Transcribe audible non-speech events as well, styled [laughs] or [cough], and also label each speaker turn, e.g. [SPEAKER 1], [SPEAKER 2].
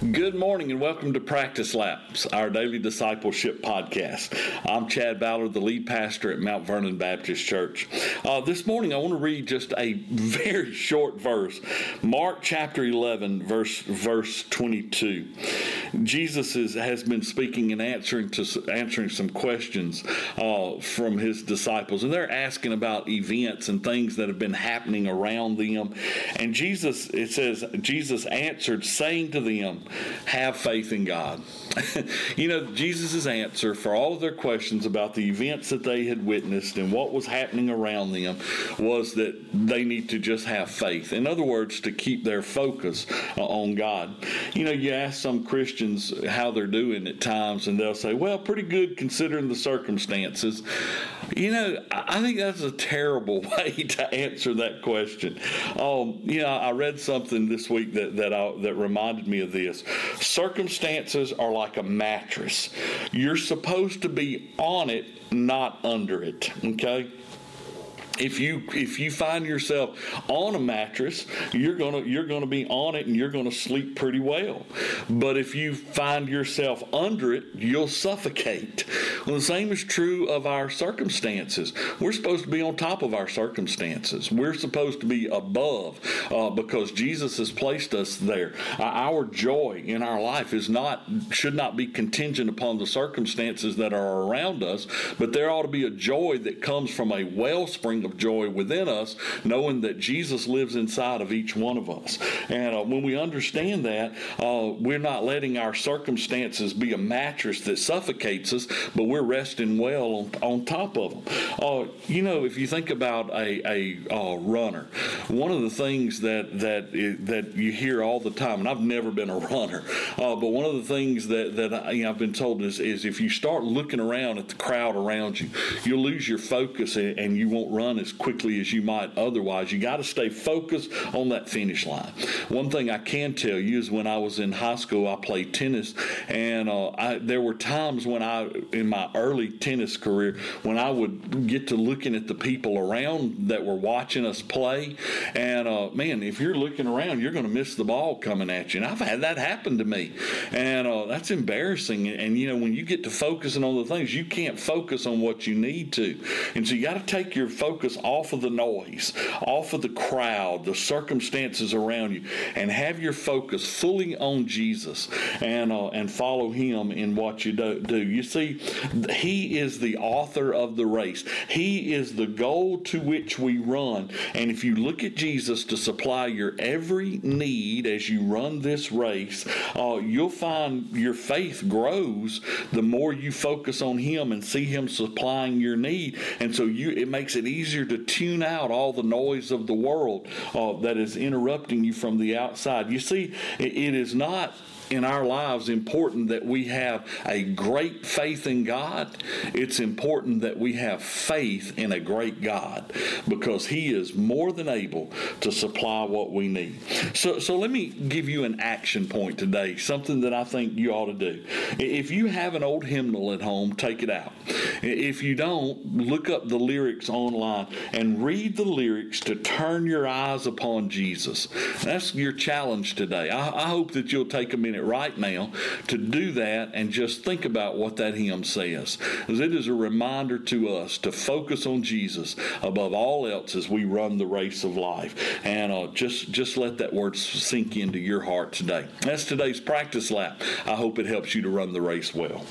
[SPEAKER 1] Good morning and welcome to Practice Laps, our daily discipleship podcast. I'm Chad Ballard, the lead pastor at Mount Vernon Baptist Church. Uh, this morning I want to read just a [laughs] very short verse, Mark chapter 11, verse verse 22. Jesus is, has been speaking and answering to answering some questions uh, from his disciples, and they're asking about events and things that have been happening around them. And Jesus, it says, Jesus answered, saying to them have faith in God. [laughs] you know, Jesus' answer for all of their questions about the events that they had witnessed and what was happening around them was that they need to just have faith. In other words, to keep their focus uh, on God. You know, you ask some Christians how they're doing at times, and they'll say, well, pretty good considering the circumstances. You know, I think that's a terrible [laughs] way to answer that question. Um, you know, I read something this week that that, I, that reminded me of this. Circumstances are like a mattress. You're supposed to be on it, not under it. Okay? If you if you find yourself on a mattress, you're gonna you're gonna be on it and you're gonna sleep pretty well. But if you find yourself under it, you'll suffocate. Well, the same is true of our circumstances. We're supposed to be on top of our circumstances. We're supposed to be above uh, because Jesus has placed us there. Our joy in our life is not should not be contingent upon the circumstances that are around us, but there ought to be a joy that comes from a wellspring of of joy within us, knowing that Jesus lives inside of each one of us. And uh, when we understand that, uh, we're not letting our circumstances be a mattress that suffocates us, but we're resting well on, on top of them. Uh, you know, if you think about a, a uh, runner, one of the things that that that you hear all the time, and I've never been a [laughs] runner, uh, but one of the things that that I, you know, I've been told is is if you start looking around at the crowd around you, you'll lose your focus and, and you won't run as quickly as you might otherwise. You got to stay focused on that finish line. One thing I can tell you is when I was in high school, I played tennis, and uh, I, there were times when I, in my early tennis career, when I would get to looking at the people around that were watching us play, and uh, man, if you're looking around, you're going to miss the ball coming at you. And I've had that happen to me, and uh, that's embarrassing. And you know, when you get to focusing on the things, you can't focus on what you need to, and so you got to take your focus focus off of the noise, off of the crowd, the circumstances around you, and have your focus fully on Jesus and uh, and follow Him in what you do. You see, He is the author of the race. He is the goal to which we run. And if you look at Jesus to supply your every need as you run this race, uh, you'll find your faith grows the more you focus on Him and see Him supplying your need. And so you, it makes it easier easier to tune out all the noise of the world uh, that is interrupting you from the outside. You see, it, it is not in our lives important that we have a great faith in God. It's important that we have faith in a great God because He is more than able to supply what we need. So, so let me give you an action point today, something that I think you ought to do. If you have an old hymnal at home, take it out. If you don't, look up the lyrics online and read the lyrics to turn your eyes upon Jesus. That's your challenge today. I, I hope that you'll take a minute right now to do that and just think about what that hymn says. Because it is a reminder to us to focus on Jesus above all else as we run the race of life. And uh, just, just let that word sink into your heart today. That's today's practice lap. I hope it helps you to run the race well.